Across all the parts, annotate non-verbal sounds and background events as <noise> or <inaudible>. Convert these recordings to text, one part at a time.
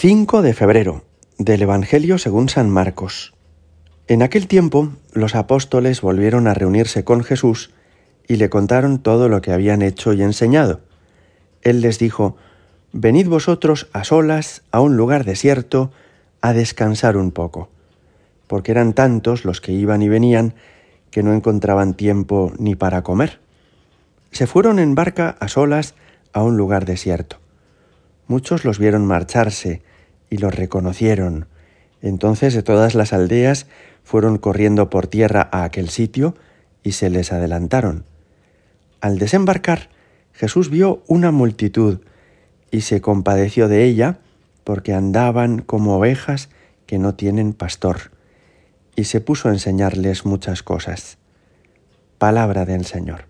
5 de febrero del Evangelio según San Marcos. En aquel tiempo los apóstoles volvieron a reunirse con Jesús y le contaron todo lo que habían hecho y enseñado. Él les dijo, Venid vosotros a solas a un lugar desierto a descansar un poco, porque eran tantos los que iban y venían que no encontraban tiempo ni para comer. Se fueron en barca a solas a un lugar desierto. Muchos los vieron marcharse y los reconocieron. Entonces de todas las aldeas fueron corriendo por tierra a aquel sitio y se les adelantaron. Al desembarcar, Jesús vio una multitud y se compadeció de ella porque andaban como ovejas que no tienen pastor, y se puso a enseñarles muchas cosas. Palabra del Señor.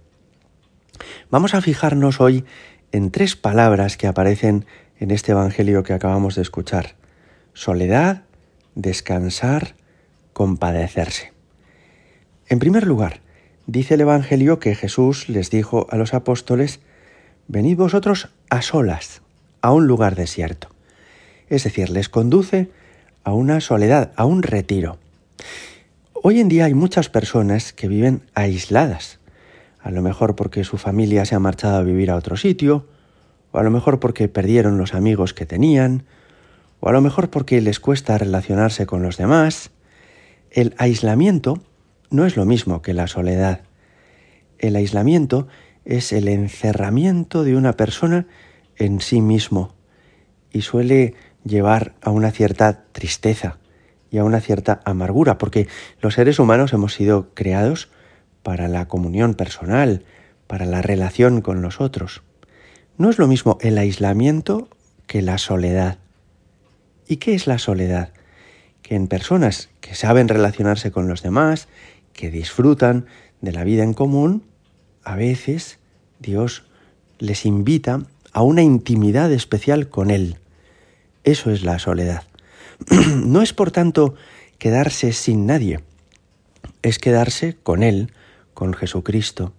Vamos a fijarnos hoy en tres palabras que aparecen en este Evangelio que acabamos de escuchar. Soledad, descansar, compadecerse. En primer lugar, dice el Evangelio que Jesús les dijo a los apóstoles, venid vosotros a solas, a un lugar desierto. Es decir, les conduce a una soledad, a un retiro. Hoy en día hay muchas personas que viven aisladas, a lo mejor porque su familia se ha marchado a vivir a otro sitio, o a lo mejor porque perdieron los amigos que tenían, o a lo mejor porque les cuesta relacionarse con los demás. El aislamiento no es lo mismo que la soledad. El aislamiento es el encerramiento de una persona en sí mismo y suele llevar a una cierta tristeza y a una cierta amargura, porque los seres humanos hemos sido creados para la comunión personal, para la relación con los otros. No es lo mismo el aislamiento que la soledad. ¿Y qué es la soledad? Que en personas que saben relacionarse con los demás, que disfrutan de la vida en común, a veces Dios les invita a una intimidad especial con Él. Eso es la soledad. <clears throat> no es, por tanto, quedarse sin nadie, es quedarse con Él, con Jesucristo.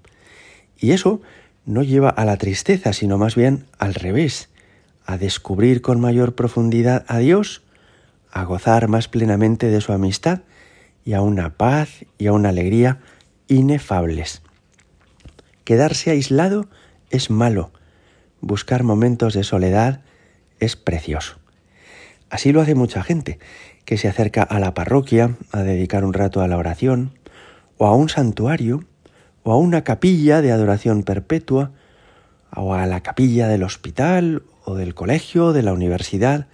Y eso no lleva a la tristeza, sino más bien al revés, a descubrir con mayor profundidad a Dios, a gozar más plenamente de su amistad y a una paz y a una alegría inefables. Quedarse aislado es malo, buscar momentos de soledad es precioso. Así lo hace mucha gente, que se acerca a la parroquia a dedicar un rato a la oración, o a un santuario, o a una capilla de adoración perpetua, o a la capilla del hospital, o del colegio, de la universidad,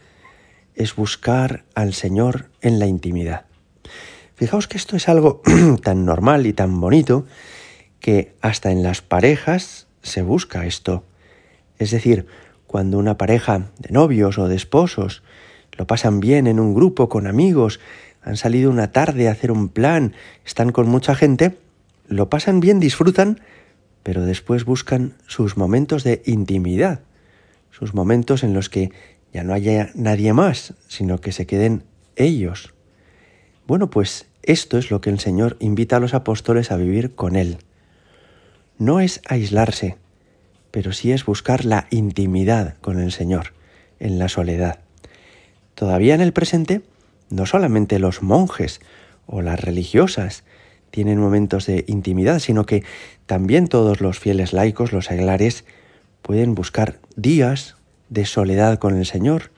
es buscar al Señor en la intimidad. Fijaos que esto es algo <clears throat> tan normal y tan bonito que hasta en las parejas se busca esto. Es decir, cuando una pareja de novios o de esposos lo pasan bien en un grupo con amigos, han salido una tarde a hacer un plan, están con mucha gente, lo pasan bien, disfrutan, pero después buscan sus momentos de intimidad, sus momentos en los que ya no haya nadie más, sino que se queden ellos. Bueno, pues esto es lo que el Señor invita a los apóstoles a vivir con Él. No es aislarse, pero sí es buscar la intimidad con el Señor, en la soledad. Todavía en el presente, no solamente los monjes o las religiosas, tienen momentos de intimidad, sino que también todos los fieles laicos, los seglares, pueden buscar días de soledad con el Señor,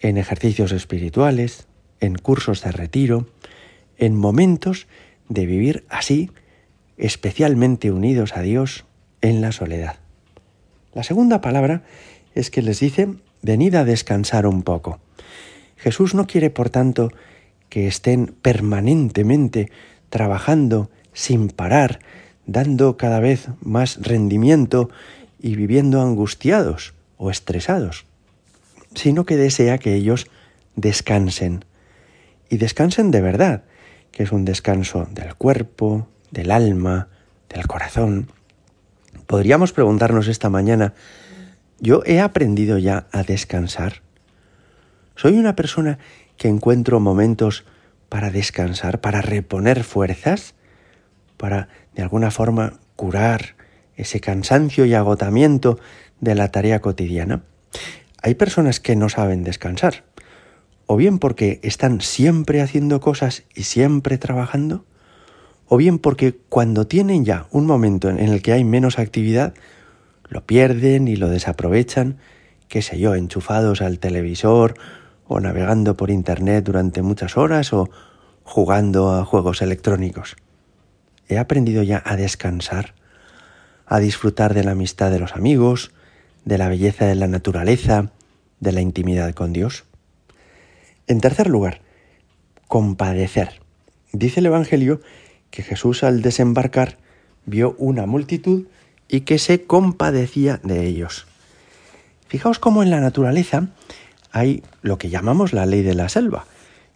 en ejercicios espirituales, en cursos de retiro, en momentos de vivir así, especialmente unidos a Dios en la soledad. La segunda palabra es que les dice, venid a descansar un poco. Jesús no quiere, por tanto, que estén permanentemente trabajando sin parar, dando cada vez más rendimiento y viviendo angustiados o estresados, sino que desea que ellos descansen. Y descansen de verdad, que es un descanso del cuerpo, del alma, del corazón. Podríamos preguntarnos esta mañana, ¿yo he aprendido ya a descansar? ¿Soy una persona que encuentro momentos para descansar, para reponer fuerzas, para de alguna forma curar ese cansancio y agotamiento de la tarea cotidiana. Hay personas que no saben descansar. o bien porque están siempre haciendo cosas y siempre trabajando, o bien porque cuando tienen ya un momento en el que hay menos actividad, lo pierden y lo desaprovechan, qué sé yo, enchufados al televisor o navegando por Internet durante muchas horas o jugando a juegos electrónicos. He aprendido ya a descansar, a disfrutar de la amistad de los amigos, de la belleza de la naturaleza, de la intimidad con Dios. En tercer lugar, compadecer. Dice el Evangelio que Jesús al desembarcar vio una multitud y que se compadecía de ellos. Fijaos cómo en la naturaleza hay lo que llamamos la ley de la selva,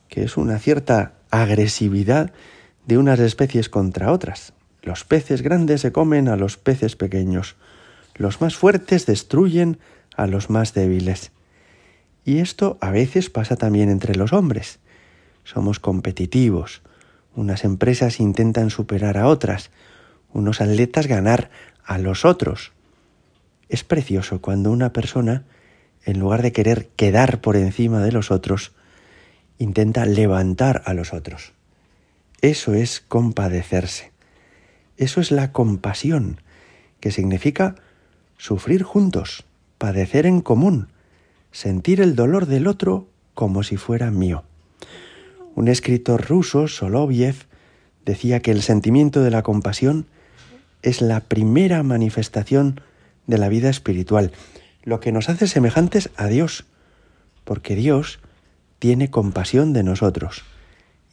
que es una cierta agresividad de unas especies contra otras. Los peces grandes se comen a los peces pequeños. Los más fuertes destruyen a los más débiles. Y esto a veces pasa también entre los hombres. Somos competitivos. Unas empresas intentan superar a otras. Unos atletas ganar a los otros. Es precioso cuando una persona, en lugar de querer quedar por encima de los otros, intenta levantar a los otros. Eso es compadecerse. Eso es la compasión, que significa sufrir juntos, padecer en común, sentir el dolor del otro como si fuera mío. Un escritor ruso, Soloviev, decía que el sentimiento de la compasión es la primera manifestación de la vida espiritual, lo que nos hace semejantes a Dios, porque Dios tiene compasión de nosotros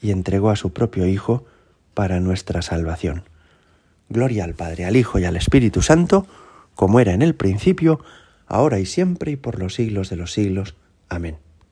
y entregó a su propio Hijo para nuestra salvación. Gloria al Padre, al Hijo y al Espíritu Santo, como era en el principio, ahora y siempre y por los siglos de los siglos. Amén.